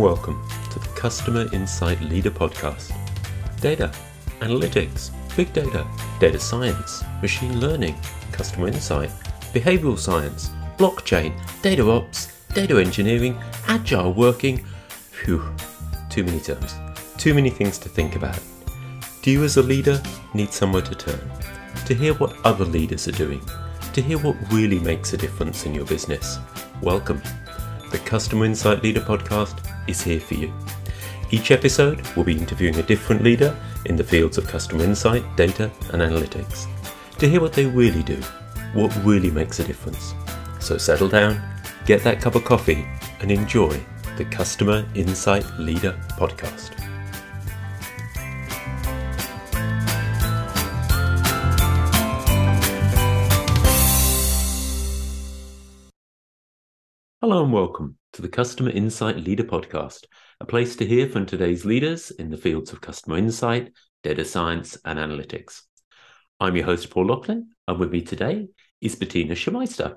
Welcome to the Customer Insight Leader Podcast. Data, analytics, big data, data science, machine learning, customer insight, behavioral science, blockchain, data ops, data engineering, agile working. Phew, too many terms, too many things to think about. Do you, as a leader, need somewhere to turn? To hear what other leaders are doing? To hear what really makes a difference in your business? Welcome. The Customer Insight Leader podcast is here for you. Each episode we'll be interviewing a different leader in the fields of customer insight, data, and analytics to hear what they really do, what really makes a difference. So settle down, get that cup of coffee, and enjoy the Customer Insight Leader podcast. Hello and welcome to the Customer Insight Leader Podcast, a place to hear from today's leaders in the fields of customer insight, data science, and analytics. I'm your host, Paul Laughlin, and with me today is Bettina Schirrmeister.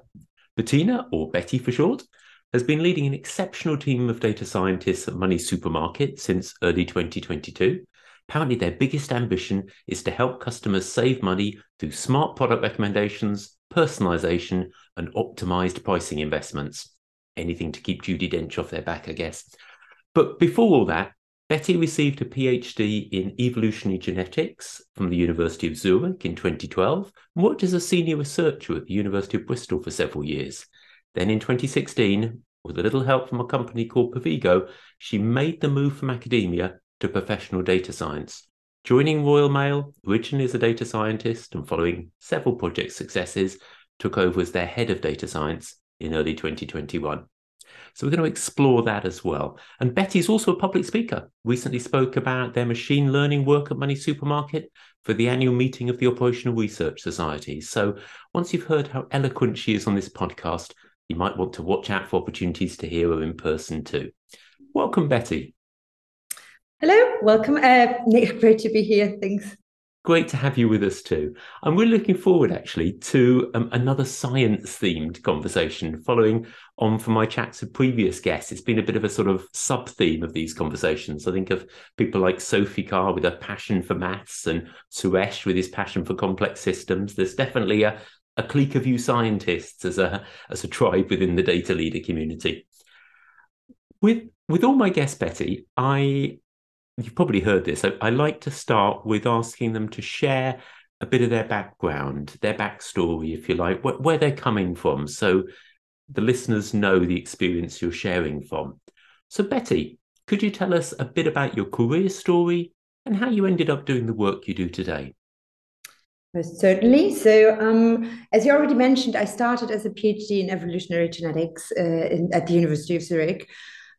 Bettina, or Betty for short, has been leading an exceptional team of data scientists at Money Supermarket since early 2022. Apparently, their biggest ambition is to help customers save money through smart product recommendations, personalization, and optimized pricing investments anything to keep Judi Dench off their back, I guess. But before all that, Betty received a PhD in evolutionary genetics from the University of Zurich in 2012 and worked as a senior researcher at the University of Bristol for several years. Then in 2016, with a little help from a company called Pivigo, she made the move from academia to professional data science. Joining Royal Mail, originally as a data scientist and following several project successes, took over as their head of data science in early 2021. So we're going to explore that as well. And Betty's also a public speaker. Recently spoke about their machine learning work at Money Supermarket for the annual meeting of the Operational Research Society. So once you've heard how eloquent she is on this podcast, you might want to watch out for opportunities to hear her in person too. Welcome, Betty. Hello, welcome. Uh, Nick, great to be here. Thanks. Great to have you with us too. And we're looking forward actually to um, another science themed conversation following on from my chats with previous guests. It's been a bit of a sort of sub theme of these conversations. I think of people like Sophie Carr with her passion for maths and Suresh with his passion for complex systems. There's definitely a, a clique of you scientists as a as a tribe within the data leader community. With with all my guests, Betty, I you've probably heard this. I, I, like to start with asking them to share a bit of their background, their backstory, if you like, wh- where they're coming from, so the listeners know the experience you're sharing from. So, Betty, could you tell us a bit about your career story and how you ended up doing the work you do today? Most certainly. So, um, as you already mentioned, I started as a PhD in evolutionary genetics uh, in, at the University of Zurich.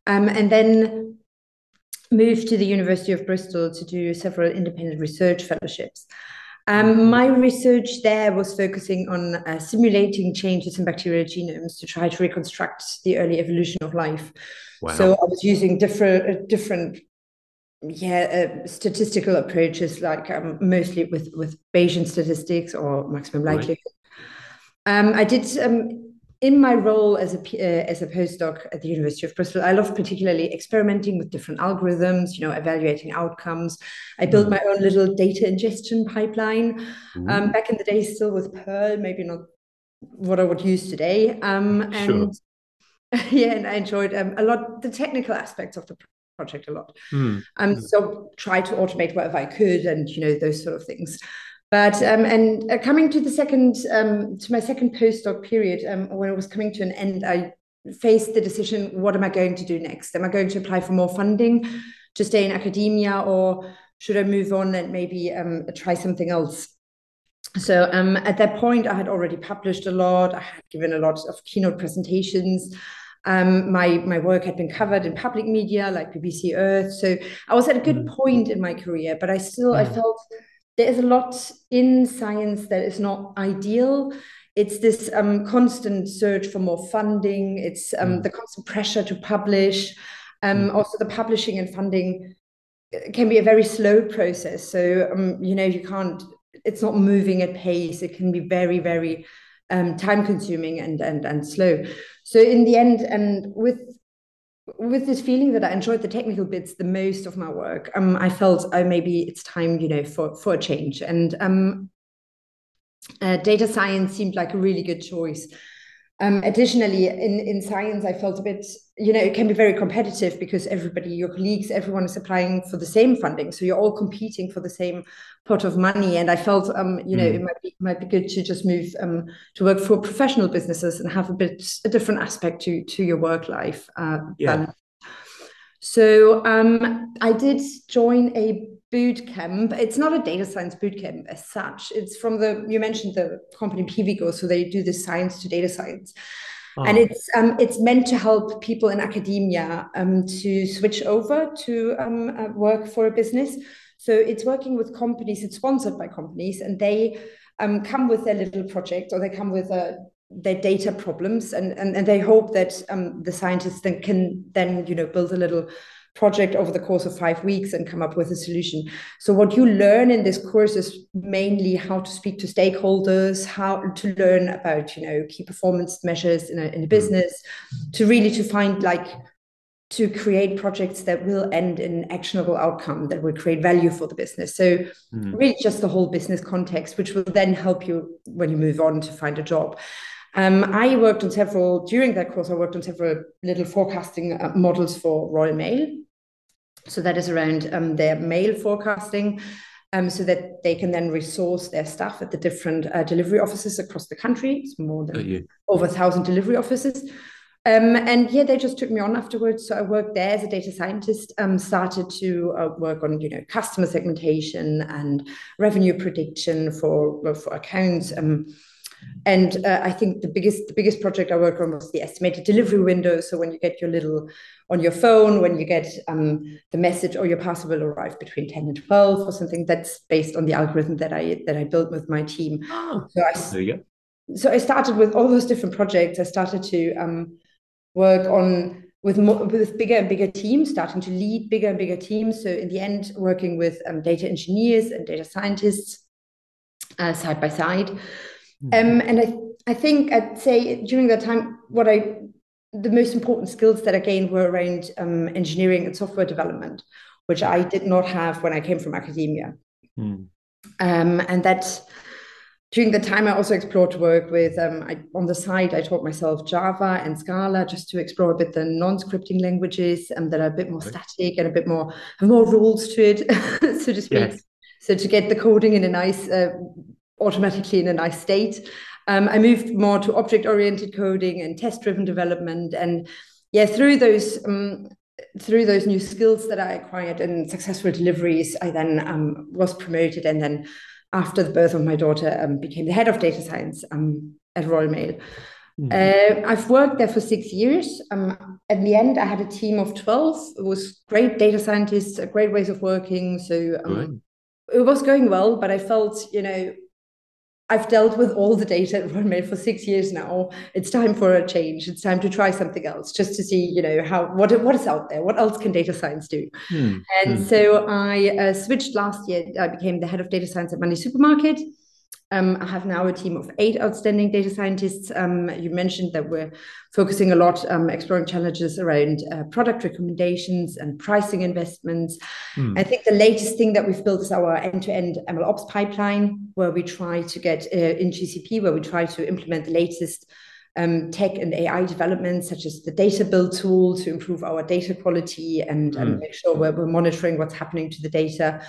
Um, and then moved to the University of Bristol to do several independent research fellowships. Um, mm-hmm. my research there was focusing on uh, simulating changes in bacterial genomes to try to reconstruct the early evolution of life. Wow. So I was using different uh, different yeah uh, statistical approaches, like um, mostly with with Bayesian statistics or maximum likelihood. Right. Um, I did um, in my role as a uh, as a postdoc at the University of Bristol, I love particularly experimenting with different algorithms, you know, evaluating outcomes. I built mm. my own little data ingestion pipeline um, back in the day, still with Perl, maybe not what I would use today. Um, and sure. yeah, and I enjoyed um, a lot the technical aspects of the project a lot. Mm. Um, so try to automate whatever I could, and you know those sort of things. But um, and uh, coming to the second um, to my second postdoc period, um, when it was coming to an end, I faced the decision: what am I going to do next? Am I going to apply for more funding to stay in academia, or should I move on and maybe um, try something else? So um, at that point, I had already published a lot. I had given a lot of keynote presentations. Um, my my work had been covered in public media like BBC Earth. So I was at a good mm. point in my career, but I still I mm. felt there is a lot in science that is not ideal. It's this um, constant search for more funding. It's um, mm. the constant pressure to publish. Um, mm. Also, the publishing and funding uh, can be a very slow process. So, um, you know, you can't. It's not moving at pace. It can be very, very um, time consuming and and and slow. So, in the end, and with with this feeling that I enjoyed the technical bits the most of my work, um, I felt oh, maybe it's time, you know, for for a change. And um, uh, data science seemed like a really good choice. Um, additionally, in, in science, I felt a bit, you know, it can be very competitive because everybody, your colleagues, everyone is applying for the same funding. So you're all competing for the same pot of money. And I felt, um, you know, mm. it might be, might be good to just move um, to work for professional businesses and have a bit a different aspect to to your work life. Uh, yeah. Balance. So um, I did join a boot camp. It's not a data science boot camp as such. It's from the you mentioned the company Pivigo, so they do the science to data science. Oh. And it's um, it's meant to help people in academia um, to switch over to um, uh, work for a business. So it's working with companies. It's sponsored by companies, and they um, come with their little project or they come with a their data problems and, and, and they hope that um, the scientists then can then you know build a little project over the course of five weeks and come up with a solution. So what you learn in this course is mainly how to speak to stakeholders, how to learn about, you know, key performance measures in a, in a business, to really to find like to create projects that will end in actionable outcome that will create value for the business. So mm. really just the whole business context, which will then help you when you move on to find a job. Um, I worked on several, during that course, I worked on several little forecasting uh, models for Royal Mail. So that is around um, their mail forecasting. Um, so that they can then resource their staff at the different uh, delivery offices across the country. It's more than over a thousand delivery offices. Um, and yeah, they just took me on afterwards. So I worked there as a data scientist. Um, started to uh, work on you know customer segmentation and revenue prediction for for accounts. Um, and uh, I think the biggest the biggest project I worked on was the estimated delivery window. So when you get your little on your phone, when you get um, the message or your parcel will arrive between 10 and 12 or something, that's based on the algorithm that I that I built with my team. Oh, so I, there you go. So I started with all those different projects. I started to um, work on with more, with bigger and bigger teams, starting to lead bigger and bigger teams. So in the end, working with um, data engineers and data scientists uh, side by side. Um, and I, I think I'd say during that time, what I, the most important skills that I gained were around um, engineering and software development, which I did not have when I came from academia. Mm. Um, and that during the time, I also explored to work with, um, I, on the side, I taught myself Java and Scala just to explore a bit the non-scripting languages um, that are a bit more static and a bit more, have more rules to it, so to speak. Yes. So to get the coding in a nice uh, automatically in a nice state. Um, I moved more to object-oriented coding and test-driven development, and yeah, through those um, through those new skills that I acquired and successful deliveries, I then um, was promoted, and then after the birth of my daughter, um, became the head of data science um, at Royal Mail. Mm-hmm. Uh, I've worked there for six years. Um, at the end, I had a team of 12. It was great data scientists, great ways of working. So um, it was going well, but I felt, you know, I've dealt with all the data at for six years now. It's time for a change. It's time to try something else, just to see, you know, how what what is out there. What else can data science do? Hmm. And hmm. so I uh, switched last year. I became the head of data science at Money Supermarket. Um, I have now a team of eight outstanding data scientists. Um, you mentioned that we're focusing a lot, um, exploring challenges around uh, product recommendations and pricing investments. Mm. I think the latest thing that we've built is our end-to-end MLOps pipeline, where we try to get uh, in GCP, where we try to implement the latest um, tech and AI developments, such as the data build tool to improve our data quality and, mm. and hmm. make sure we're, we're monitoring what's happening to the data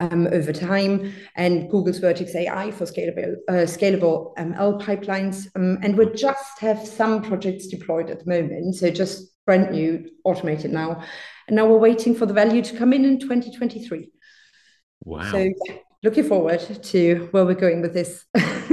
um, over time, and Google's Vertex AI for scalable, uh, scalable ML pipelines. Um, and we just have some projects deployed at the moment, so just brand new, automated now. And now we're waiting for the value to come in in 2023. Wow. So looking forward to where we're going with this.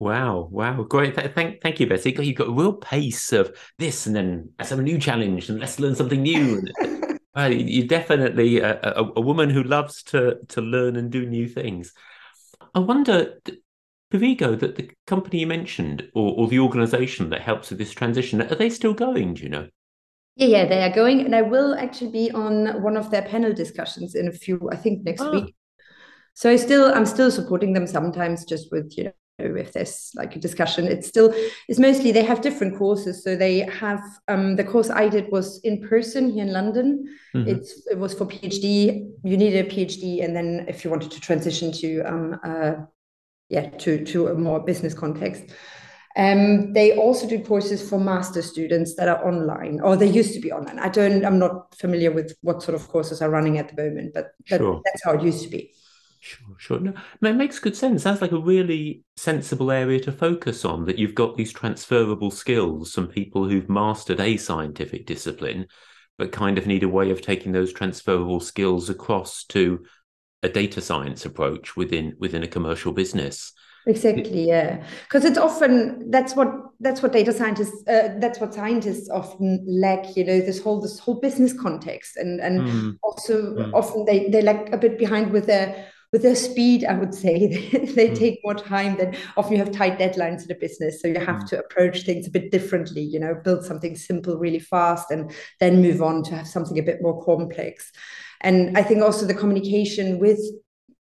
Wow, wow, great! Thank, thank you, Betsy. You've got a real pace of this, and then some new challenge, and let's learn something new. Well, you're definitely a, a, a, woman who loves to to learn and do new things. I wonder, Pivigo, that the company you mentioned, or, or the organisation that helps with this transition, are they still going? Do you know? Yeah, yeah, they are going, and I will actually be on one of their panel discussions in a few, I think, next oh. week. So I still, I'm still supporting them sometimes, just with you know if there's like a discussion it's still it's mostly they have different courses so they have um, the course i did was in person here in london mm-hmm. it's it was for phd you needed a phd and then if you wanted to transition to um uh, yeah to to a more business context um, they also do courses for master students that are online, or they used to be online. I don't, I'm not familiar with what sort of courses are running at the moment, but, but sure. that's how it used to be. Sure, sure. No, it makes good sense. Sounds like a really sensible area to focus on. That you've got these transferable skills from people who've mastered a scientific discipline, but kind of need a way of taking those transferable skills across to a data science approach within within a commercial business. Exactly, yeah, because it's often that's what that's what data scientists uh, that's what scientists often lack. You know, this whole this whole business context, and and mm. also mm. often they they lag a bit behind with their with their speed, I would say they mm. take more time than often you have tight deadlines in a business. So you have mm. to approach things a bit differently, you know, build something simple really fast and then move on to have something a bit more complex. And I think also the communication with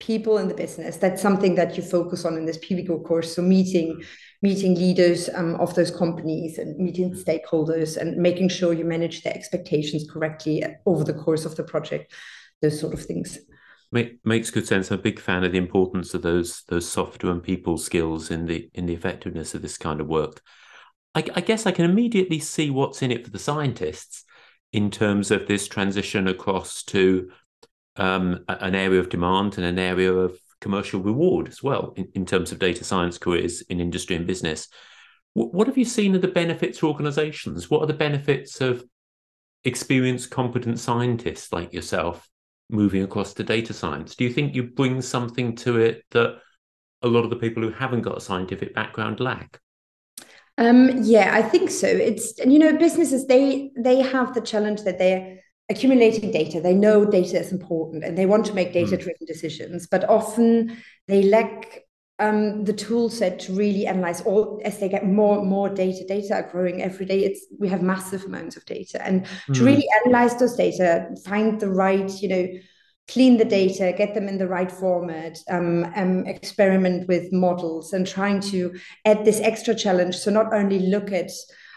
people in the business, that's something that you focus on in this Pivigo course. So meeting meeting leaders um, of those companies and meeting stakeholders and making sure you manage their expectations correctly over the course of the project, those sort of things. Make, makes good sense. I'm a big fan of the importance of those those softer and people skills in the in the effectiveness of this kind of work. I, I guess I can immediately see what's in it for the scientists in terms of this transition across to um, an area of demand and an area of commercial reward as well in, in terms of data science careers in industry and business. What, what have you seen of the benefits to organizations? What are the benefits of experienced, competent scientists like yourself moving across to data science? Do you think you bring something to it that a lot of the people who haven't got a scientific background lack? Um, yeah, I think so. It's you know businesses they they have the challenge that they're accumulating data. They know data is important and they want to make data driven mm. decisions, but often they lack um, the tool set to really analyze all as they get more and more data. Data are growing every day. It's we have massive amounts of data, and mm. to really analyze those data, find the right, you know, clean the data, get them in the right format, um, um, experiment with models, and trying to add this extra challenge. So not only look at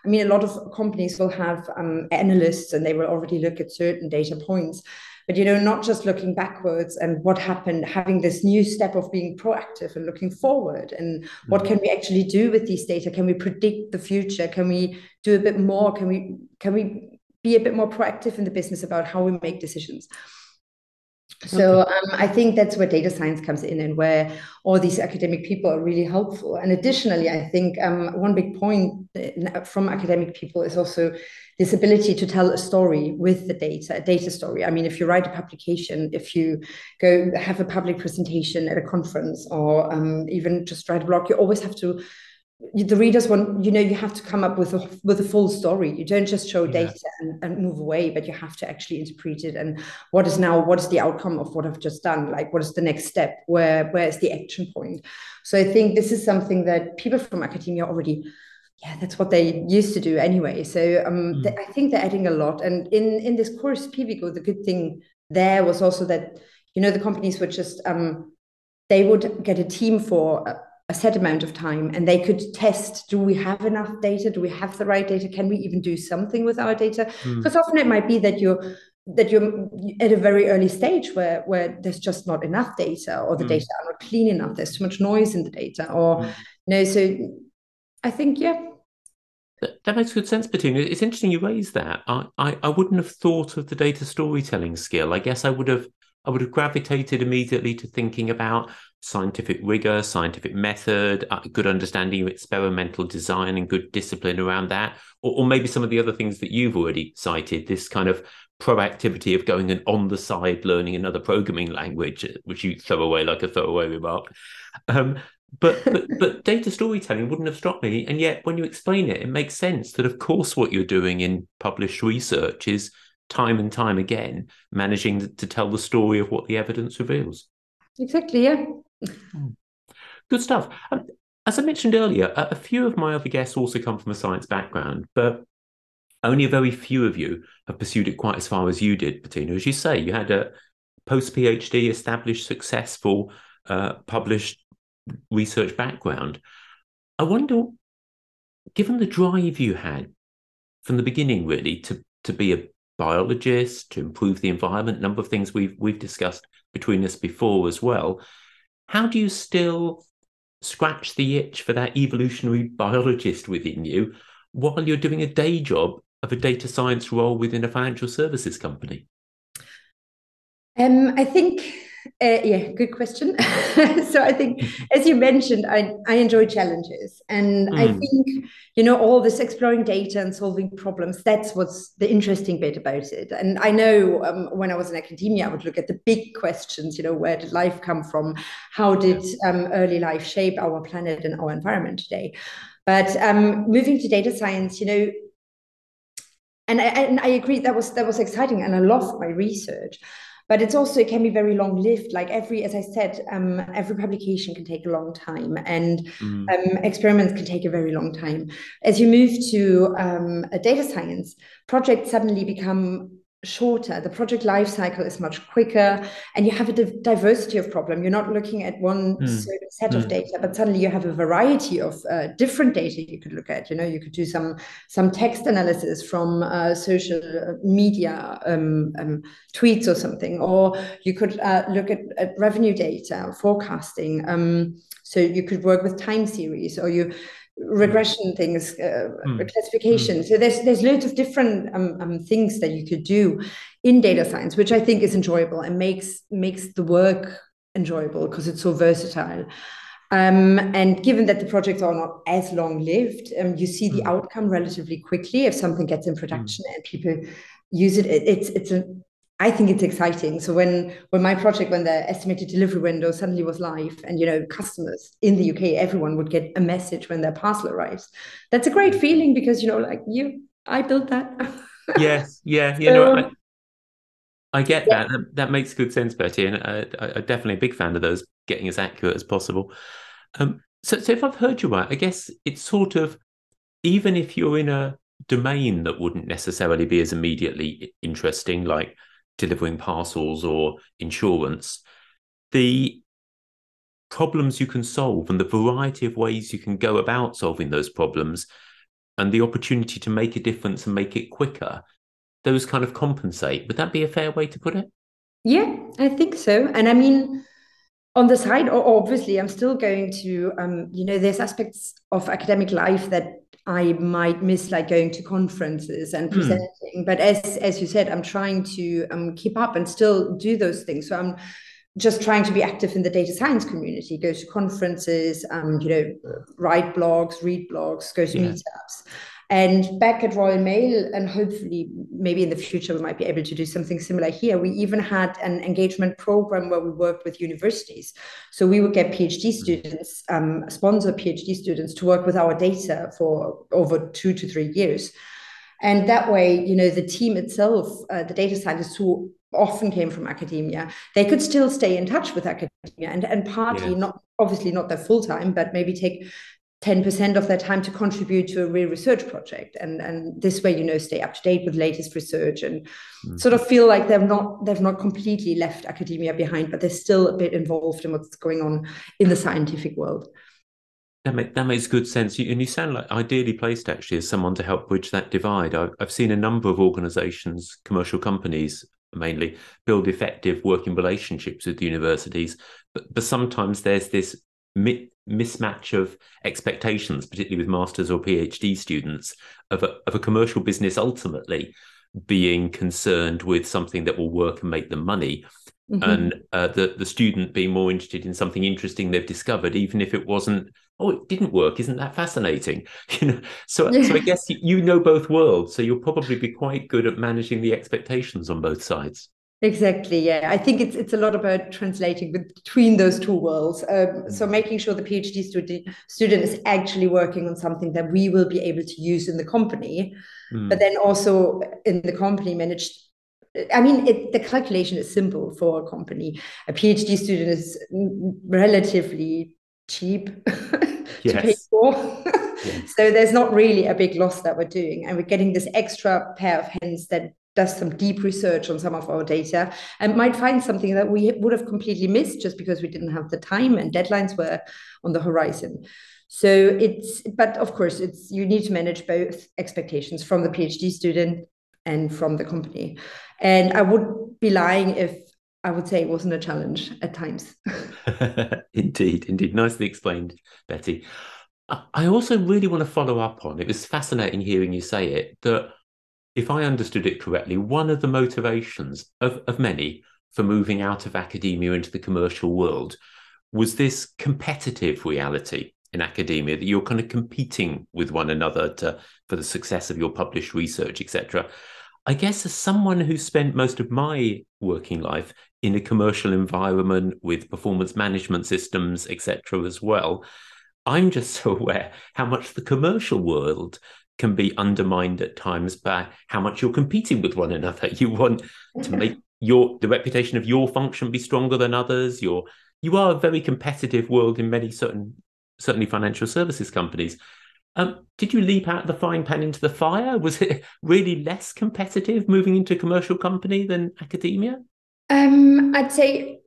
I mean, a lot of companies will have um, analysts and they will already look at certain data points but you know not just looking backwards and what happened having this new step of being proactive and looking forward and mm-hmm. what can we actually do with these data? Can we predict the future? Can we do a bit more? Can we can we be a bit more proactive in the business about how we make decisions? So um, I think that's where data science comes in and where all these academic people are really helpful. And additionally, I think um, one big point uh, from academic people is also this ability to tell a story with the data, a data story. I mean, if you write a publication, if you go have a public presentation at a conference or um, even just write a blog, you always have to the readers want you know you have to come up with a with a full story. You don't just show data yeah. and, and move away but you have to actually interpret it. And what is now what is the outcome of what i've just done? Like what is the next step? Where where is the action point? So i think this is something that people from academia already yeah that's what they used to do anyway so um mm. i think they're adding a lot and in in this course Pivigo, the good thing there was also that you know the companies would just um they would get a team for a set amount of time and they could test do we have enough data do we have the right data can we even do something with our data hmm. because mm. often it might be that you're that you're at a very early stage where where there's just not enough data or the mm. data are not clean enough there's too much noise in the data or mm. you know so i think yeah that, that makes good sense, Bettina. It's interesting you raised that. I, I, I wouldn't have thought of the data storytelling skill. I guess I would have I would have gravitated immediately to thinking about scientific rigor, scientific method, a good understanding of experimental design, and good discipline around that. Or, or, maybe some of the other things that you've already cited this kind of proactivity of going and on the side learning another programming language, which you throw away like a throwaway remark. Um, but, but but data storytelling wouldn't have struck me and yet when you explain it it makes sense that of course what you're doing in published research is time and time again managing to tell the story of what the evidence reveals. Exactly, yeah. Hmm. Good stuff. Um, as I mentioned earlier, a, a few of my other guests also come from a science background, but only a very few of you have pursued it quite as far as you did, Bettina. As you say, you had a post PhD, established, successful, uh, published research background. I wonder, given the drive you had from the beginning, really, to to be a biologist, to improve the environment, number of things we've we've discussed between us before as well. How do you still scratch the itch for that evolutionary biologist within you while you're doing a day job of a data science role within a financial services company? Um, I think uh, yeah, good question. so I think, as you mentioned, I, I enjoy challenges. And mm. I think, you know, all this exploring data and solving problems, that's what's the interesting bit about it. And I know um, when I was in academia, I would look at the big questions, you know, where did life come from? How did um, early life shape our planet and our environment today? But um, moving to data science, you know, and I, and I agree that was that was exciting and I loved my research but it's also it can be very long lived like every as i said um, every publication can take a long time and mm. um, experiments can take a very long time as you move to um, a data science projects suddenly become shorter the project life cycle is much quicker and you have a diversity of problem you're not looking at one mm. certain set mm. of data but suddenly you have a variety of uh, different data you could look at you know you could do some some text analysis from uh, social media um, um, tweets or something or you could uh, look at, at, revenue data forecasting um, so you could work with time series or you regression things, uh, mm. classification. Mm. So there's there's loads of different um, um, things that you could do in data science, which I think is enjoyable and makes makes the work enjoyable because it's so versatile. Um, and given that the projects are not as long lived, um, you see the mm. outcome relatively quickly if something gets in production mm. and people use it. it it's it's a I think it's exciting. So when when my project, when the estimated delivery window suddenly was live, and you know customers in the UK, everyone would get a message when their parcel arrives. That's a great feeling because you know, like you, I built that. yes, yeah, you so, know, I, I get yeah. that. that. that. makes good sense, Betty, and I, am definitely a big fan of those getting as accurate as possible. Um, so, so if I've heard you right, I guess it's sort of even if you're in a domain that wouldn't necessarily be as immediately interesting, like delivering parcels or insurance, the problems you can solve and the variety of ways you can go about solving those problems and the opportunity to make a difference and make it quicker, those kind of compensate. Would that be a fair way to put it? Yeah, I think so. And I mean, on the side, obviously, I'm still going to, um, you know, there's aspects of academic life that I might miss like going to conferences and hmm. presenting. Mm. But as as you said, I'm trying to um, keep up and still do those things. So I'm just trying to be active in the data science community, go to conferences, um, you know, write blogs, read blogs, go to yeah. meetups. And back at Royal Mail, and hopefully, maybe in the future, we might be able to do something similar here. We even had an engagement program where we worked with universities. So we would get PhD mm. students, um, sponsor PhD students to work with our data for over two to three years. And that way, you know, the team itself, uh, the data scientists who often came from academia, they could still stay in touch with academia and, and partly yeah. not obviously not their full time, but maybe take 10% of their time to contribute to a real research project. And and this way you know stay up to date with latest research and mm-hmm. sort of feel like they're not they've not completely left academia behind but they're still a bit involved in what's going on in the scientific world. That, make, that makes good sense. And you sound like ideally placed actually as someone to help bridge that divide. I've, I've seen a number of organizations commercial companies mainly build effective working relationships with universities but, but sometimes there's this mismatch of expectations, particularly with masters or PhD students, of a, of a commercial business ultimately being concerned with something that will work and make them money. Mm-hmm. And uh, the the student being more interested in something interesting they've discovered, even if it wasn't, oh, it didn't work. Isn't that fascinating? You know, so yeah. so I guess you know both worlds, so you'll probably be quite good at managing the expectations on both sides. Exactly. Yeah, I think it's it's a lot about translating between those two worlds. Um, so mm. making sure the PhD student student is actually working on something that we will be able to use in the company, mm. but then also in the company managed. I mean, it, the calculation is simple for a company. A PhD student is relatively cheap yes. to pay for. yes. So there's not really a big loss that we're doing, and we're getting this extra pair of hands that does some deep research on some of our data and might find something that we would have completely missed just because we didn't have the time and deadlines were on the horizon. So it's, but of course, it's you need to manage both expectations from the PhD student and from the company. And I would be lying if I would say it wasn't a challenge at times. indeed, indeed. Nicely explained, Betty. I also really want to follow up on it was fascinating hearing you say it that if I understood it correctly, one of the motivations of, of many for moving out of academia into the commercial world was this competitive reality in academia that you're kind of competing with one another to, for the success of your published research, etc. I guess as someone who spent most of my working life in a commercial environment with performance management systems, etc., as well, I'm just so aware how much the commercial world can be undermined at times by how much you're competing with one another. You want to make your the reputation of your function be stronger than others. You're you are a very competitive world in many certain certainly financial services companies. Um, did you leap out the frying pan into the fire? Was it really less competitive moving into a commercial company than academia? Um, I'd say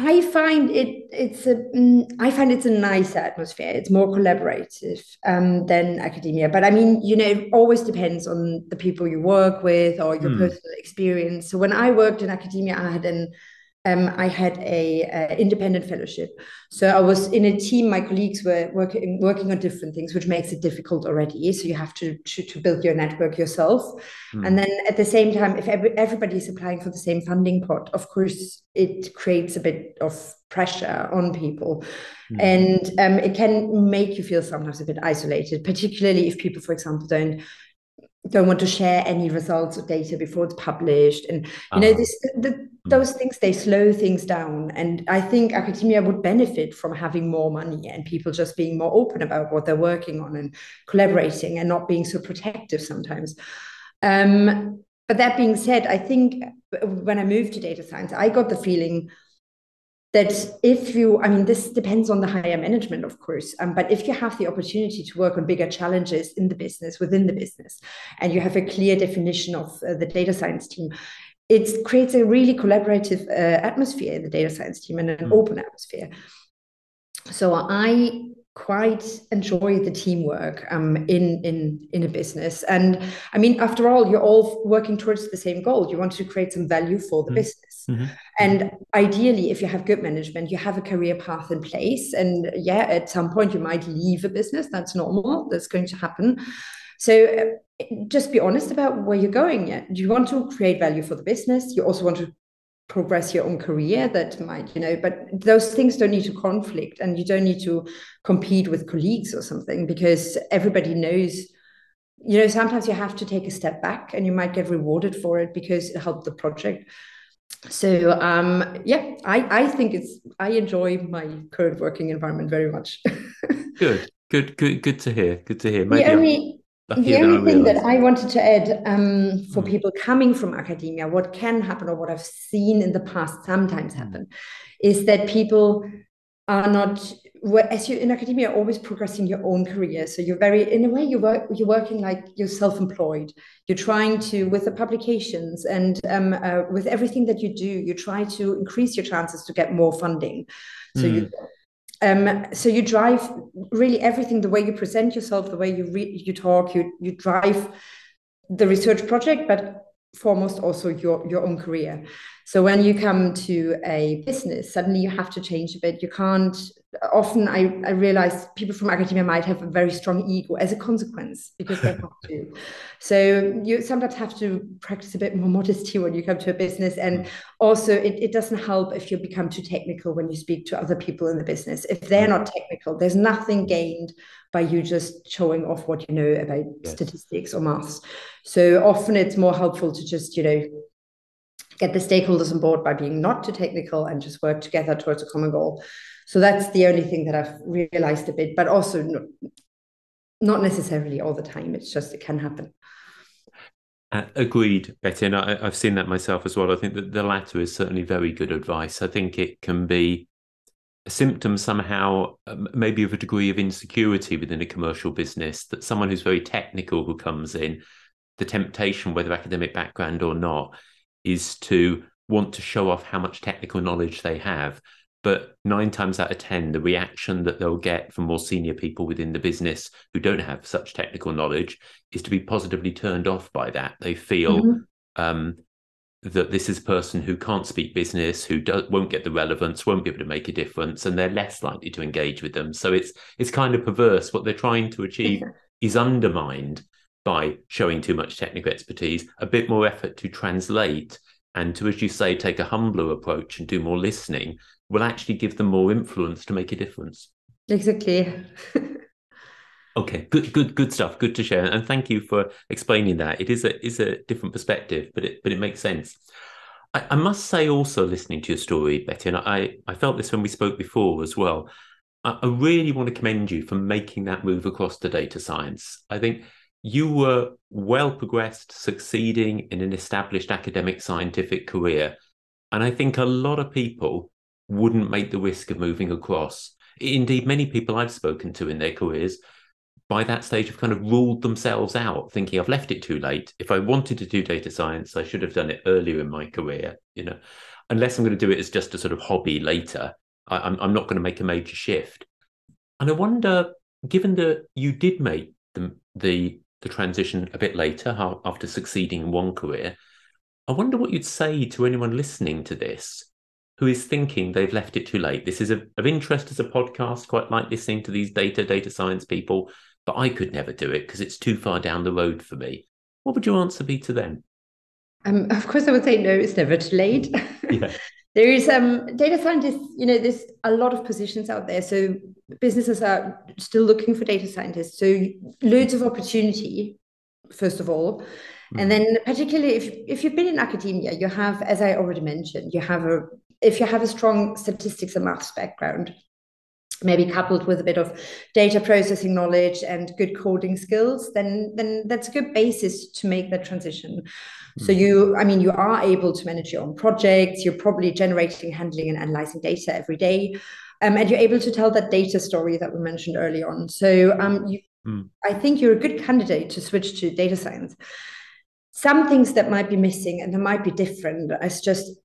I find it it's a mm, I find it's a nice atmosphere. It's more collaborative um, than academia. But I mean, you know, it always depends on the people you work with or your mm. personal experience. So when I worked in academia, I had an um, I had a, a, independent fellowship. So I was in a team. My colleagues were working working on different things, which makes it difficult already. So you have to to, to build your network yourself, mm. and then at the same time, if every, everybody is applying for the same funding pot, of course, it creates a bit of pressure on people, mm. and um, it can make you feel sometimes a bit isolated, particularly if people, for example, don't don't want to share any results or data before it's published. And you uh-huh. know this the, those things they slow things down. And i think academia would benefit from having more money and people just being more open about what they're working on and collaborating and not being so protective sometimes. Um, but that being said i think when i moved to data science i got the feeling that if you i mean this depends on the higher management of course um, but if you have the opportunity to work on bigger challenges in the business within the business and you have a clear definition of uh, the data science team it creates a really collaborative uh, atmosphere in the data science team and an mm. open atmosphere so i quite enjoy the teamwork um, in in in a business. And i mean after all you're all working towards the same goal. You want to create some value for the mm-hmm. business. Mm-hmm. and ideally if you have good management you have a career path in place. And yeah at some point you might leave a business. That's normal. That's going to happen. So uh, just be honest about where you're going. Yeah do you want to create value for the business. You also want to progress your own career that might you know but those things don't need to conflict and you don't need to compete with colleagues or something because everybody knows you know sometimes you have to take a step back and you might get rewarded for it because it helped the project. So um yeah i i think it's i enjoy my current working environment very much. Good good good good to hear good to hear. Maybe the only the only thing that I wanted to add um, for mm. people coming from academia, what can happen or what I've seen in the past sometimes hmm. happen, is that people are not as you in academia are always progressing your own career so you're very in a way you work you're working like you're self-employed you're trying to with the publications and um, uh, with everything that you do you try to increase your chances to get more funding so mm. you. Um, so you drive really everything the way you present yourself, the way you read, you talk, you you drive the research project, but foremost also your your own career. So when you come to a business, suddenly you have to change a bit. You can't. Often, I, I realize people from academia might have a very strong ego as a consequence because they have to. So you sometimes have to practice a bit more modesty when you come to a business, and also it, it doesn't help if you become too technical when you speak to other people in the business. If they're mm-hmm. not technical, there's nothing gained by you just showing off what you know about yes. statistics or maths. So often it's more helpful to just you know get the stakeholders on board by being not too technical and just work together towards a common goal. So that's the only thing that I've realized a bit, but also not necessarily all the time. It's just it can happen. Uh, agreed, Betty, and I, have seen that myself as well. I think that the latter is certainly very good advice. I think it can be a symptom somehow, um, maybe of a degree of insecurity within a commercial business, that someone who's very technical who comes in the temptation, whether academic background or not, is to want to show off how much technical knowledge they have. But nine times out of 10, the reaction that they'll get from more senior people within the business who don't have such technical knowledge is to be positively turned off by that. They feel mm-hmm. um, that this is a person who can't speak business, who do, won't get the relevance, won't be able to make a difference, and they're less likely to engage with them. So it's it's kind of perverse. What they're trying to achieve is undermined by showing too much technical expertise, a bit more effort to translate and to, as you say, take a humbler approach and do more listening will actually give them more influence to make a difference. Exactly. okay, good, good, good stuff. Good to share, and thank you for explaining that. It is a is a different perspective, but it but it makes sense. I, I must say, also listening to your story, Betty, and I I felt this when we spoke before as well. I, I really want to commend you for making that move across to data science. I think you were well progressed, succeeding in an established academic scientific career. And I think a lot of people wouldn't make the risk of moving across. Indeed, many people I've spoken to in their careers by that stage have kind of ruled themselves out, thinking I've left it too late. If I wanted to do data science, I should have done it earlier in my career, you know, unless I'm going to do it as just a sort of hobby later. I, I'm, I'm not going to make a major shift. And I wonder, given that you did make the, the the transition a bit later after succeeding in one career. I wonder what you'd say to anyone listening to this who is thinking they've left it too late. This is a, of interest as a podcast, quite like listening to these data, data science people, but I could never do it because it's too far down the road for me. What would your answer be to them? Um, of course, I would say no, it's never too late. Yeah. there is um, data scientists, you know, there's a lot of positions out there. So businesses are still looking for data scientists. So loads of opportunity, first of all. Mm-hmm. And then particularly if, if you've been in academia, you have, as I already mentioned, you have a if you have a strong statistics and maths background, maybe coupled with a bit of data processing knowledge and good coding skills then then that's a good basis to make that transition. Mm-hmm. so you i mean you are able to manage your own projects. You're probably generating handling and analyzing data every day. Um, and you're able to tell that data story that we mentioned early on. So um, you, mm. i think you're a good candidate to switch to data science. Some things that might be missing and that might be different is just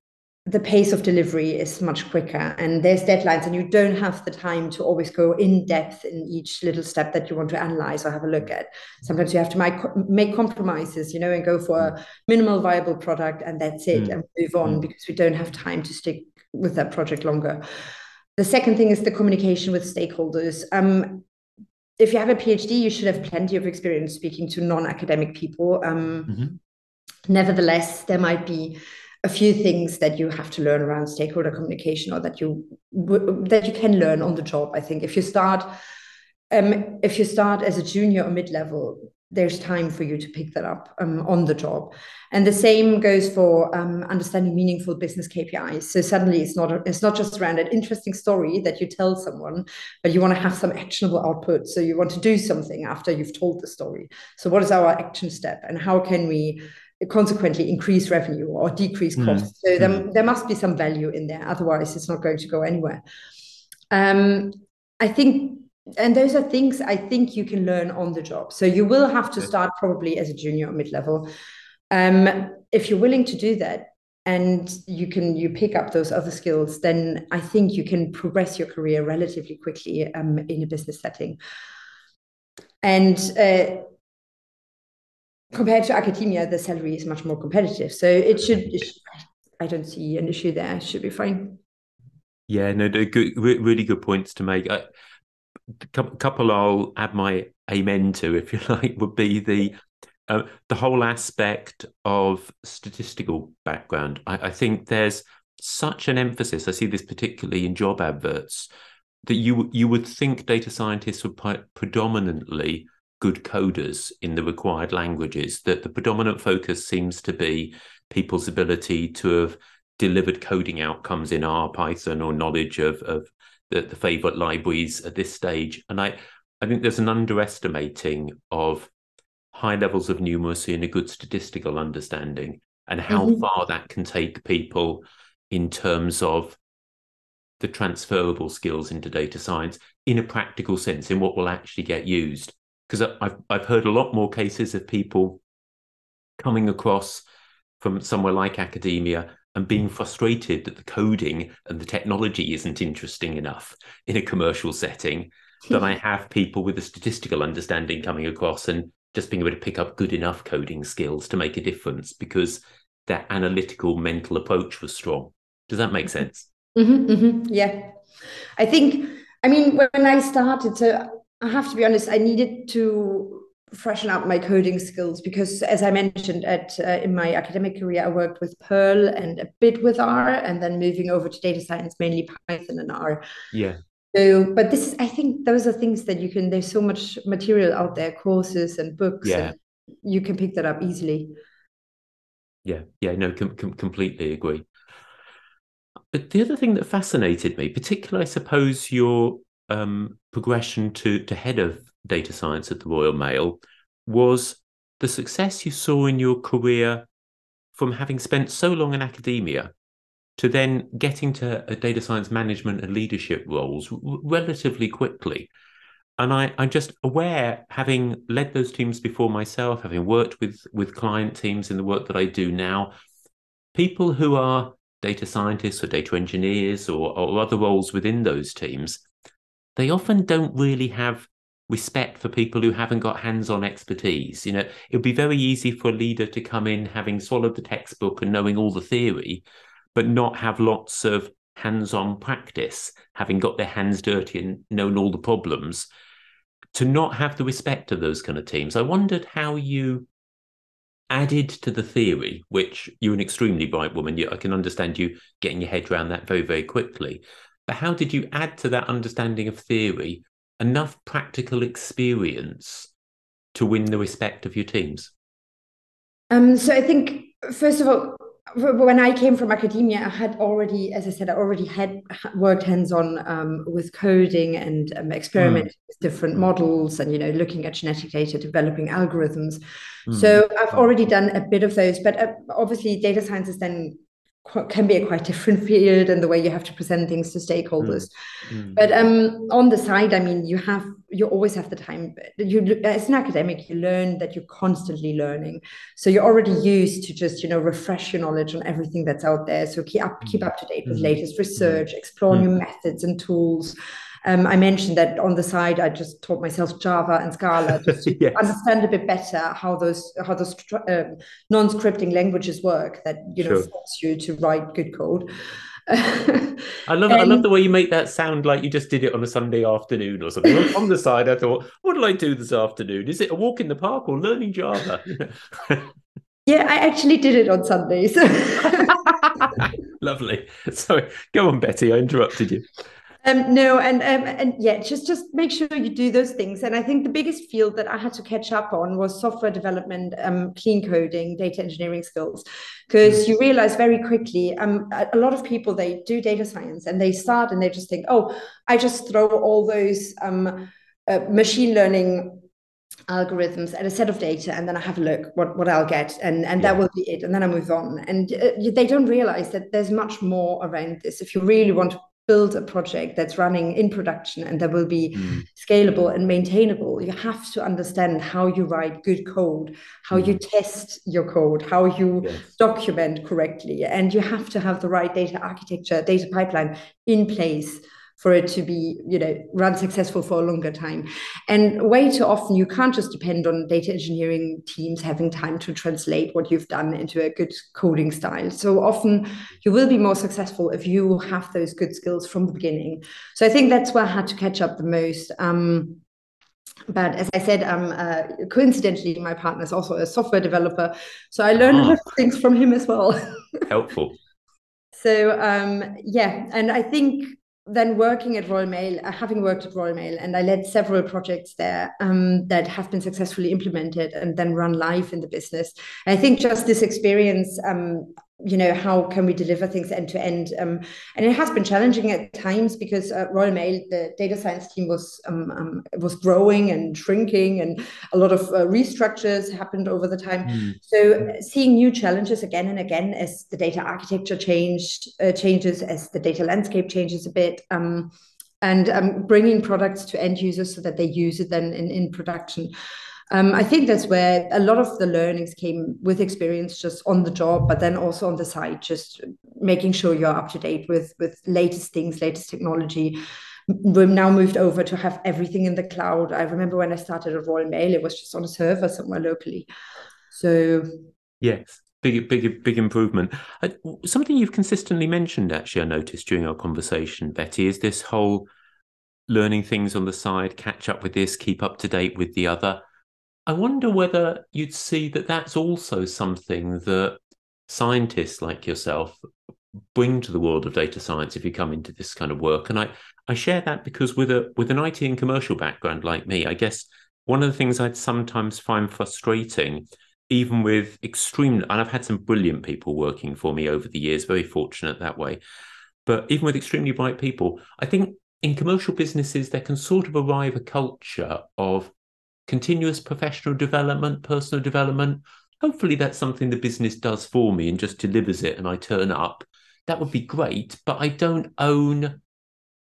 the pace of delivery is much quicker and there's deadlines and you don't have the time to always go in depth in each little step that you want to analyze or have a look at sometimes you have to make, make compromises you know and go for a mm. minimal viable product and that's it mm. and move on mm. because we don't have time to stick with that project longer the second thing is the communication with stakeholders um, if you have a phd you should have plenty of experience speaking to non-academic people um, mm-hmm. nevertheless there might be a few things that you have to learn around stakeholder communication or that you that you can learn on the job i think. If you start um, if you start as a junior or mid-level there's time for you to pick that up um, on the job. And the same goes for um, understanding meaningful business kpis so suddenly it's not a, it's not just around an interesting story that you tell someone but you want to have some actionable output. So you want to do something after you've told the story. So what is our action step and how can we consequently increase revenue or decrease hmm. costs. Mm. So there, mm. there must be some value in there. Otherwise, it's not going to go anywhere. Um, I think, and those are things I think you can learn on the job. So you will have to start probably as a junior or mid level. Um, if you're willing to do that, and you can you pick up those other skills, then I think you can progress your career relatively quickly um, in a business setting. And uh, compared to academia, the salary is much more competitive. So it should, it should I don't see an issue there. It should be fine. Yeah, no, good, really good points to make. A couple I'll add my amen to, if you like, would be the uh, the whole aspect of statistical background. I, I think there's such an emphasis. I see this particularly in job adverts that you you would think data scientists would predominantly good coders in the required languages, that the predominant focus seems to be people's ability to have delivered coding outcomes in R, Python, or knowledge of, of the, the favorite libraries at this stage. And I, I think there's an underestimating of high levels of numeracy and a good statistical understanding and how mm-hmm. far that can take people in terms of the transferable skills into data science in a practical sense in what will actually get used because I've I've heard a lot more cases of people coming across from somewhere like academia and being frustrated that the coding and the technology isn't interesting enough in a commercial setting than I have people with a statistical understanding coming across and just being able to pick up good enough coding skills to make a difference because their analytical mental approach was strong. Does that make sense? Mm-hmm, mm-hmm. Yeah. I think, I mean, when I started, so I have to be honest, I needed to freshen up my coding skills because as i mentioned at uh, in my academic career i worked with perl and a bit with r and then moving over to data science mainly python and r. Yeah. So but this is i think those are things that you can there's so much material out there courses and books yeah. and you can pick that up easily. Yeah. Yeah no com- com- completely agree. But the other thing that fascinated me particularly i suppose your um, progression to to head of data science at the Royal Mail was the success you saw in your career from having spent so long in academia to then getting to a data science management and leadership roles relatively quickly. And I, I'm just aware, having led those teams before myself, having worked with, with client teams in the work that I do now, people who are data scientists or data engineers or, or other roles within those teams, they often don't really have respect for people who haven't got hands-on expertise. You know, it would be very easy for a leader to come in having swallowed the textbook and knowing all the theory, but not have lots of hands-on practice, having got their hands dirty and known all the problems, to not have the respect of those kind of teams. I wondered how you added to the theory, which you're an extremely bright woman. I can understand you getting your head around that very, very quickly. But how did you add to that understanding of theory enough practical experience to win the respect of your teams? Um, so I think first of all, when I came from academia, I had already, as I said, I already had worked hands-on um, with coding and um, experimenting mm. with different models, and you know, looking at genetic data, developing algorithms. Mm. So I've already done a bit of those, but uh, obviously, data science is then can be a quite different field and the way you have to present things to stakeholders mm. Mm. but um, on the side i mean you have you always have the time you as an academic you learn that you're constantly learning so you're already used to just you know refresh your knowledge on everything that's out there so keep up keep mm. up to date with mm. latest research mm. explore new methods and tools um, I mentioned that on the side, I just taught myself Java and Scala just to yes. understand a bit better how those how those uh, non-scripting languages work. That you know sure. force you to write good code. I love and, I love the way you make that sound like you just did it on a Sunday afternoon or something. on the side, I thought, what did I do this afternoon? Is it a walk in the park or learning Java? yeah, I actually did it on Sundays. Lovely. Sorry, go on, Betty. I interrupted you. Um, no, and um, and yeah, just just make sure you do those things. And I think the biggest field that I had to catch up on was software development, um, clean coding, data engineering skills, because you realize very quickly, um, a lot of people they do data science and they start and they just think, oh, I just throw all those um, uh, machine learning algorithms and a set of data and then i have a look what, what i'll get and, and yeah. that will be it and then i move on and uh, they don't realize that there's much more around this if you really want to build a project that's running in production and that will be mm. scalable and maintainable you have to understand how you write good code how mm. you test your code how you yes. document correctly and you have to have the right data architecture data pipeline in place for it to be you know run successful for a longer time and way too often you can't just depend on data engineering teams having time to translate what you've done into a good coding style so often you will be more successful if you have those good skills from the beginning so i think that's where i had to catch up the most um, but as I said, um, uh, coincidentally, my partner is also a software developer, so I learned oh. a lot of things from him as well. Helpful. So um, yeah, and I think then working at Royal Mail, uh, having worked at Royal Mail, and I led several projects there um, that have been successfully implemented and then run live in the business. I think just this experience um, you know how can we deliver things end to end? Um, and it has been challenging at times because uh, royal mail the data science team was um, um, was growing and shrinking and a lot of uh, restructures happened over the time. Mm. so seeing new challenges again and again as the data architecture changed uh, changes as the data landscape changes a bit um, and um, bringing products to end users so that they use it then in, in production um, I think that's where a lot of the learnings came with experience, just on the job, but then also on the side, just making sure you're up to date with with latest things, latest technology. We've now moved over to have everything in the cloud. I remember when I started at Royal Mail, it was just on a server somewhere locally. So yes, big big big improvement. Something you've consistently mentioned, actually, I noticed during our conversation, Betty, is this whole learning things on the side, catch up with this, keep up to date with the other. I wonder whether you'd see that that's also something that scientists like yourself bring to the world of data science if you come into this kind of work. And I, I share that because with a with an IT and commercial background like me, I guess one of the things I'd sometimes find frustrating, even with extreme and I've had some brilliant people working for me over the years, very fortunate that way. But even with extremely bright people, I think in commercial businesses there can sort of arrive a culture of continuous professional development, personal development. Hopefully, that's something the business does for me and just delivers it, and I turn up. That would be great, but I don't own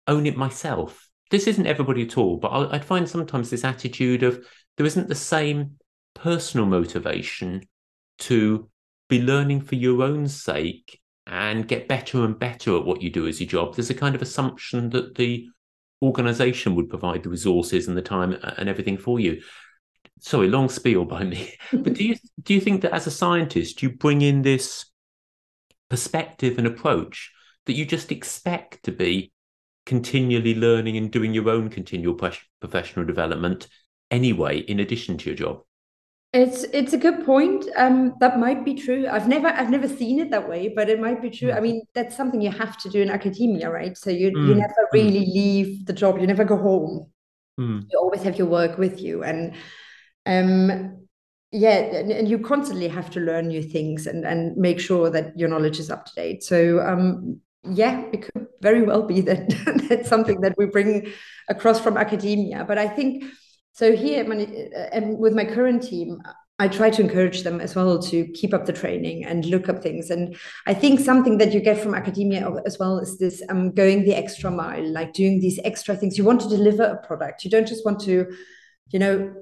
own it myself. This isn't everybody at all, but I'd find sometimes this attitude of there isn't the same personal motivation to be learning for your own sake and get better and better at what you do as your job. There's a kind of assumption that the organization would provide the resources and the time uh, and everything for you. Sorry long spiel by me. But do you do you think that as a scientist you bring in this perspective and approach that you just expect to be continually learning and doing your own continual professional development anyway in addition to your job it's it's a good point. Um, that might be true. I've never I've never seen it that way, but it might be true. Mm. I mean, that's something you have to do in academia, right? So you mm. you never mm. really mm. leave the job. You never go home. Mm. You always have your work with you, and um, yeah, and, and, you constantly have to learn new things and and make sure that your knowledge is up to date. So um, yeah, it could very well be that that's something that we bring across from academia. But I think so here, and with my current team, I try to encourage them as well to keep up the training and look up things. And I think something that you get from academia as well is this um, going the extra mile, like doing these extra things. You want to deliver a product. You don't just want to, you know,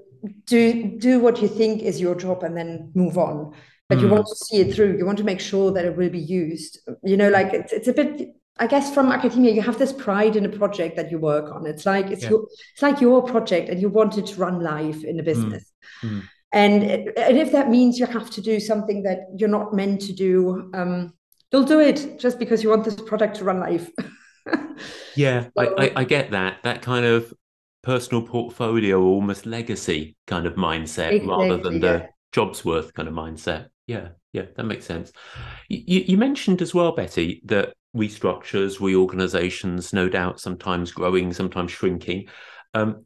do do what you think is your job and then move on. But mm. you want to see it through. You want to make sure that it will be used. You know, like it's, it's a bit I guess from academia, you have this pride in a project that you work on. It's like it's yeah. your it's like your project, and you want it to run live in a mm. business. Mm. Mm. And and if that means you have to do something that you're not meant to do, um, you'll do it just because you want this product to run live. yeah, so, I, I, I get that. That kind of personal portfolio, almost legacy kind of mindset, exactly, rather than the jobs worth kind of mindset. Yeah, yeah, that makes sense. You, you mentioned as well, Betty, that restructures, reorganizations, no doubt sometimes growing, sometimes shrinking. Um,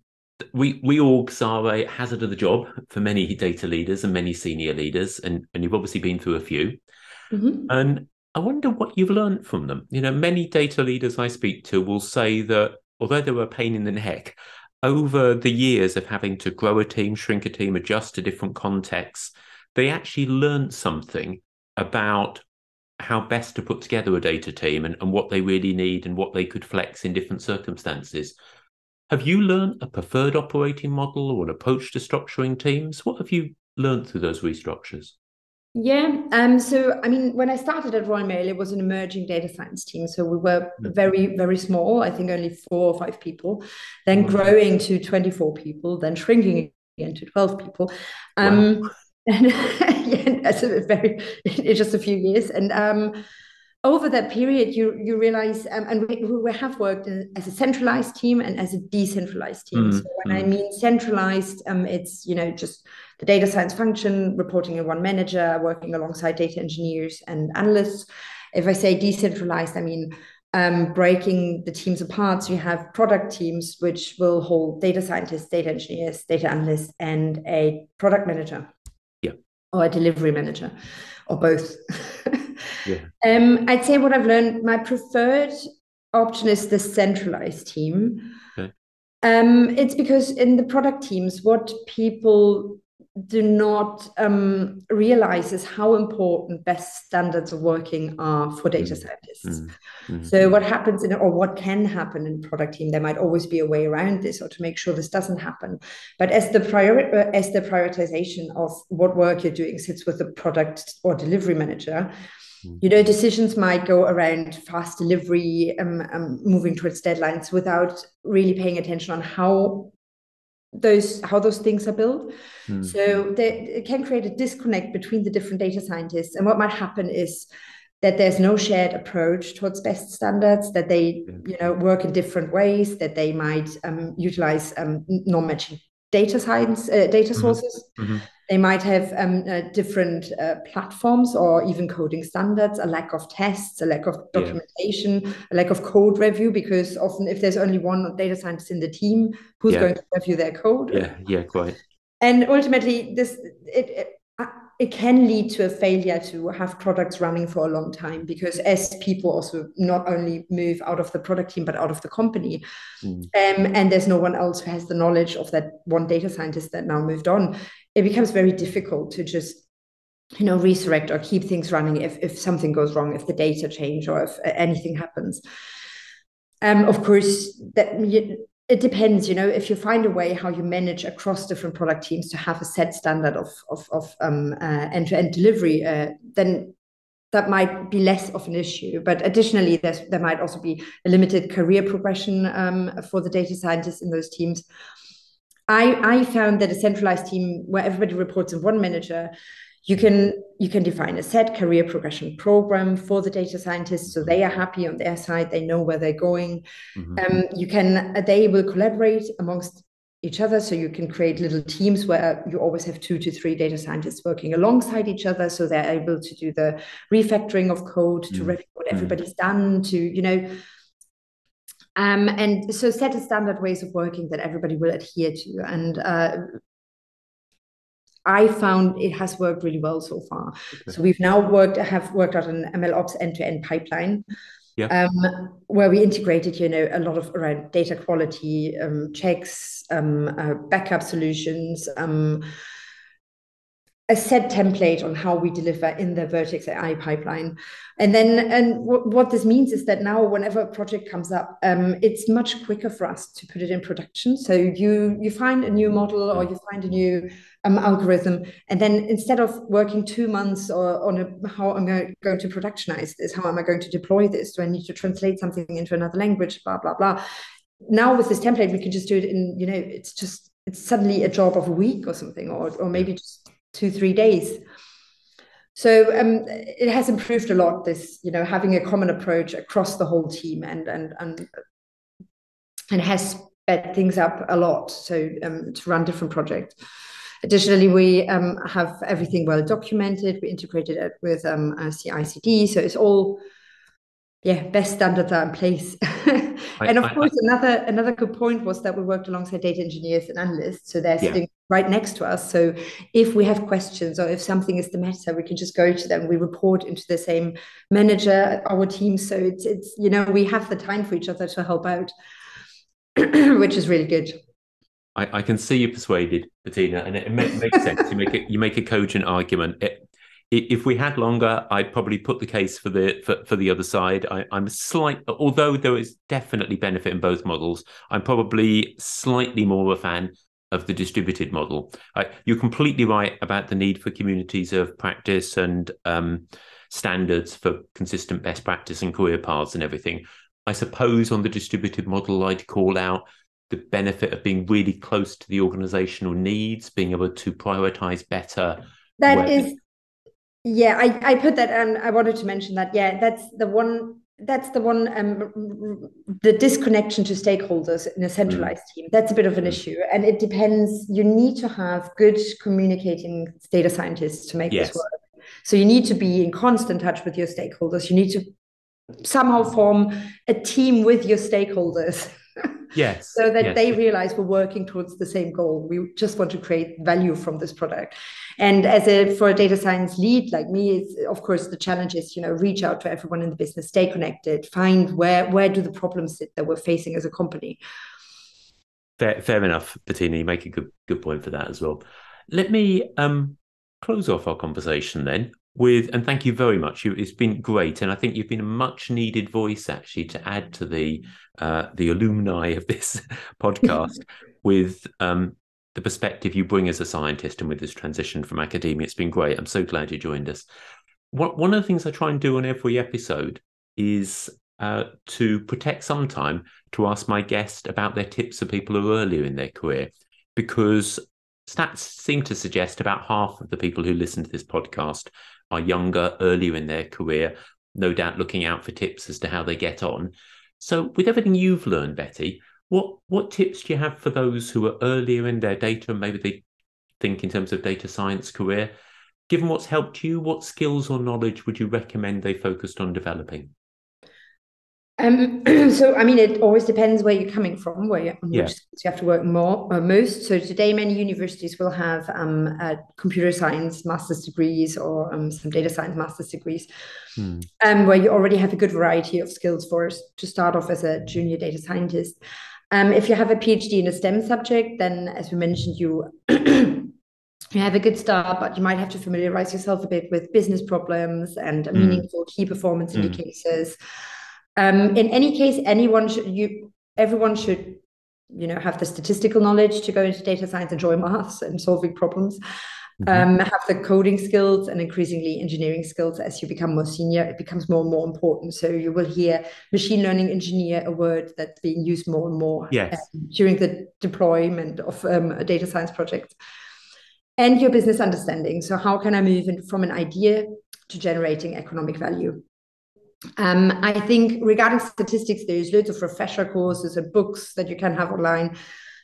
we we orgs are a hazard of the job for many data leaders and many senior leaders, and and you've obviously been through a few. Mm-hmm. And I wonder what you've learned from them. You know, many data leaders I speak to will say that although they were a pain in the neck, over the years of having to grow a team, shrink a team, adjust to different contexts, they actually learned something about how best to put together a data team and, and what they really need and what they could flex in different circumstances. Have you learned a preferred operating model or an approach to structuring teams? What have you learned through those restructures? Yeah. Um, so, I mean, when I started at Royal Mail, it was an emerging data science team. So we were mm. very, very small, I think only four or five people, then growing to 24 people, then shrinking again to 12 people. Um, wow. and yeah, that's a very in just a few years. And um, over that period you you realize um, and we, we have worked as a centralized team and as a decentralized team. Mm, so when i mean centralized um, it's you know just the data science function reporting in one manager working alongside data engineers and analysts. If i say decentralized i mean um, breaking the teams apart. So you have product teams, which will hold data scientists, data engineers, data analysts, and a product manager or a delivery manager or both. yeah. um, I'd say what I've learned, my preferred option is the centralized team. Okay. Um, it's because in the product teams, what people do not um, realize is how important best standards of working are for data mm-hmm. scientists. Mm-hmm. So what happens in or what can happen in product team, there might always be a way around this or to make sure this doesn't happen. But as the prior uh, as the prioritization of what work you're doing sits with the product or delivery manager, mm-hmm. you know decisions might go around fast delivery um, um, moving towards deadlines without really paying attention on how those how those things are built. Mm. So they, it can create a disconnect between the different data scientists. And what might happen is that there's no shared approach towards best standards, that they you know work in different ways, that they might um, utilize um, non-matching data science uh, data mm-hmm. sources. Mm-hmm. They might have um, uh, different uh, platforms or even coding standards, a lack of tests, a lack of documentation, yeah. a lack of code review, because often if there's only one data scientist in the team, who's yeah. going to review their code? Yeah, yeah, quite. And ultimately, this it, it it can lead to a failure to have products running for a long time because as people also not only move out of the product team but out of the company mm. um, and there's no one else who has the knowledge of that one data scientist that now moved on it becomes very difficult to just you know resurrect or keep things running if, if something goes wrong if the data change or if anything happens. Um, of course that it depends you know if you find a way how you manage across different product teams to have a set standard of of, of um, uh, end-to-end delivery uh, then that might be less of an issue. But additionally there might also be a limited career progression um, for the data scientists in those teams I, I found that a centralized team where everybody reports in one manager you can you can define a set career progression program for the data scientists so they are happy on their side they know where they're going mm-hmm. um, you can they will collaborate amongst each other so you can create little teams where you always have two to three data scientists working alongside each other so they're able to do the refactoring of code to mm-hmm. review what mm-hmm. everybody's done to you know um, and so set a standard ways of working that everybody will adhere to and uh, I found it has worked really well so far. Okay. So we've now worked have worked out an ML ops end to end pipeline. Yeah. Um, where we integrated, you know, a lot of around data quality um, checks, um, uh, backup solutions, um, a set template on how we deliver in the Vertex AI pipeline. And then, and w- what this means is that now, whenever a project comes up, um, it's much quicker for us to put it in production. So you you find a new model or you find a new um, algorithm, and then instead of working two months or on a, how am I going to productionize this? How am I going to deploy this? Do I need to translate something into another language? Blah blah blah. Now with this template, we can just do it in you know, it's just it's suddenly a job of a week or something, or or maybe just two three days. So um, it has improved a lot this you know having a common approach across the whole team and and and and has sped things up a lot so um, to run different projects. Additionally we um, have everything well documented. We integrated it with um, CI/CD so it's all yeah best standards are in place and of I, course I, another another good point was that we worked alongside data engineers and analysts so they're yeah. sitting right next to us so if we have questions or if something is the matter we can just go to them we report into the same manager our team so it's it's you know we have the time for each other to help out which is really good I, I can see you persuaded, Bettina, and it, it makes sense. You make it, you make a cogent argument. It, if we had longer, I'd probably put the case for the for, for the other side. I, am slight, although there is definitely benefit in both models. I'm probably slightly more a fan of the distributed model. you're completely right about the need for communities of practice and um, standards for consistent best practice and career paths and everything. I suppose on the distributed model, I'd call out the benefit of being really close to the organizational needs, being able to prioritize better. That is yeah, I, I put that and I wanted to mention that. Yeah, that's the one that's the one um, the disconnection to stakeholders in a centralized mm. team that's a bit of an mm. issue and it depends you need to have good communicating data scientists to make yes. this work so you need to be in constant touch with your stakeholders you need to somehow form a team with your stakeholders yes so that yes. they realize we're working towards the same goal. We just want to create value from this product. And as a for a data science lead like me it's of course the challenge is you know reach out to everyone in the business stay connected find where where do the problems sit that we're facing as a company. Fair, fair enough bettina. You make a good good point for that as well. Let me um, close off our conversation then with, and thank you very much. You, it's been great, and I think you've been a much needed voice actually to add to the uh, the alumni of this podcast with um, the perspective you bring as a scientist and with this transition from academia. It's been great. I'm so glad you joined us. One, one of the things I try and do on every episode is uh, to protect some time to ask my guest about their tips for people who are earlier in their career, because stats seem to suggest about half of the people who listen to this podcast are younger, earlier in their career, no doubt looking out for tips as to how they get on. So, with everything you've learned, Betty, what what tips do you have for those who are earlier in their data, maybe they think in terms of data science career? Given what's helped you, what skills or knowledge would you recommend they focused on developing? Um, so I mean, it always depends where you're coming from, where you, yeah. which you have to work more uh, most. So today, many universities will have um, computer science master's degrees or um, some data science master's degrees, hmm. um, where you already have a good variety of skills for to start off as a junior data scientist. Um, if you have a PhD in a STEM subject, then as we mentioned, you you have a good start, but you might have to familiarize yourself a bit with business problems and mm. meaningful key performance mm. indicators. Um, in any case, anyone should you everyone should you know have the statistical knowledge to go into data science, enjoy maths and solving problems. Mm-hmm. Um, have the coding skills and increasingly engineering skills as you become more senior it becomes more and more important so you will hear machine learning engineer a word that's being used more and more yes. um, during the deployment of um, a data science project and your business understanding so how can i move in, from an idea to generating economic value um, I think regarding statistics, there's loads of refresher courses and books that you can have online.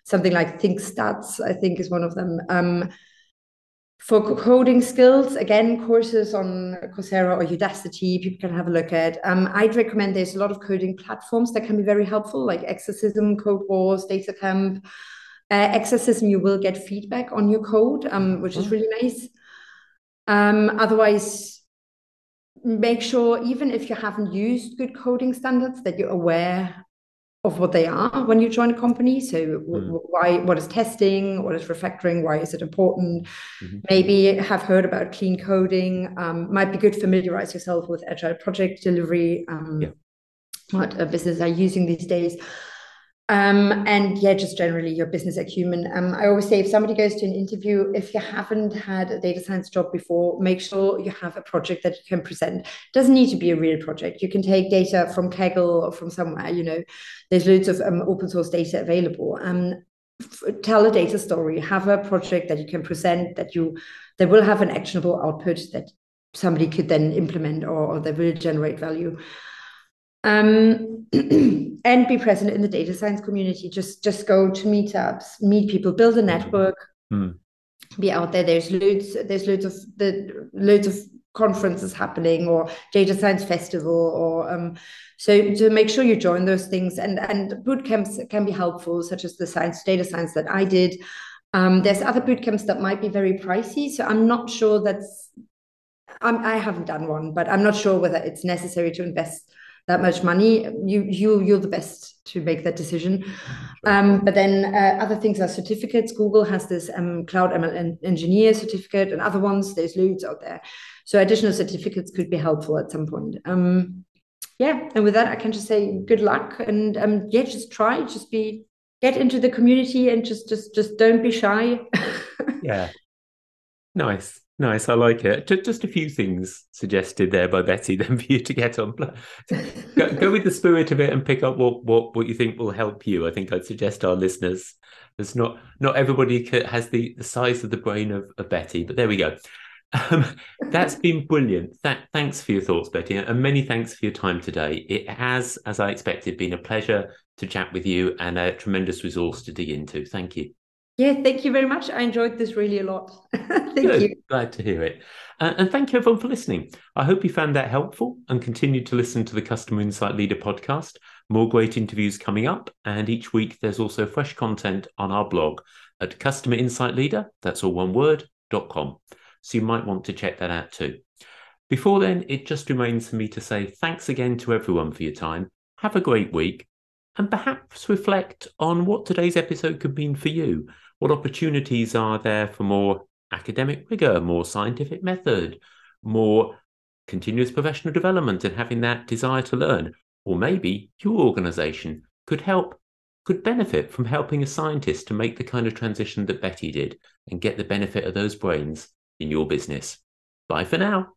Something like Think Stats, I think, is one of them. Um, for coding skills, again, courses on Coursera or Udacity, people can have a look at. Um, I'd recommend there's a lot of coding platforms that can be very helpful, like Exercism, Code Wars, DataCamp. Uh, Exercism, you will get feedback on your code, um, which is mm-hmm. really nice. Um, otherwise, make sure even if you haven't used good coding standards that you're aware of what they are when you join a company so mm. why what is testing what is refactoring why is it important mm-hmm. maybe have heard about clean coding um, might be good to familiarize yourself with agile project delivery um, yeah. what businesses are using these days um, and yeah, just generally your business acumen. Um, I always say if somebody goes to an interview, if you haven't had a data science job before, make sure you have a project that you can present. Doesn't need to be a real project. You can take data from Kaggle or from somewhere, you know, there's loads of um, open source data available. Um, tell a data story, have a project that you can present that you that will have an actionable output that somebody could then implement or, or that will generate value um, and be present in the data science community. Just just go to meetups, meet people, build a network, mm. be out there. There's loads. There's loads of the loads of conferences happening or data science festival or um, so to make sure you join those things and and boot camps can be helpful such as the science data science that i did um, there's other boot camps that might be very pricey so i'm not sure that's I'm, i haven't done one but i'm not sure whether it's necessary to invest that much money you you you're the best to make that decision. Um, but then uh, other things are certificates. Google has this um, cloud ml engineer certificate and other ones. There's loads out there. So additional certificates could be helpful at some point. Um, yeah. And with that i can just say good luck and um, yeah just try. Just be get into the community and just just just don't be shy. Yeah. Nice Nice, I like it. Just just a few things suggested there by Betty, then for you to get on. Go, go, with the spirit of it and pick up what, what, what you think will help you. I think I'd suggest our listeners. There's not not everybody has the, the size of the brain of, of Betty, but there we go. Um, that's been brilliant. Th- thanks for your thoughts, Betty, and many thanks for your time today. It has, as I expected, been a pleasure to chat with you and a tremendous resource to dig into. Thank you. Yeah, thank you very much. I enjoyed this really a lot. thank Good. you. Glad to hear it. Uh, and thank you everyone for listening. I hope you found that helpful and continue to listen to the Customer Insight Leader podcast. More great interviews coming up. And each week there's also fresh content on our blog at Customer Insight Leader, that's all one word, dot com. So you might want to check that out too. Before then, it just remains for me to say thanks again to everyone for your time. Have a great week and perhaps reflect on what today's episode could mean for you what opportunities are there for more academic rigor, more scientific method, more continuous professional development, and having that desire to learn. Or maybe your organization could help, could benefit from helping a scientist to make the kind of transition that Betty did and get the benefit of those brains in your business. Bye for now.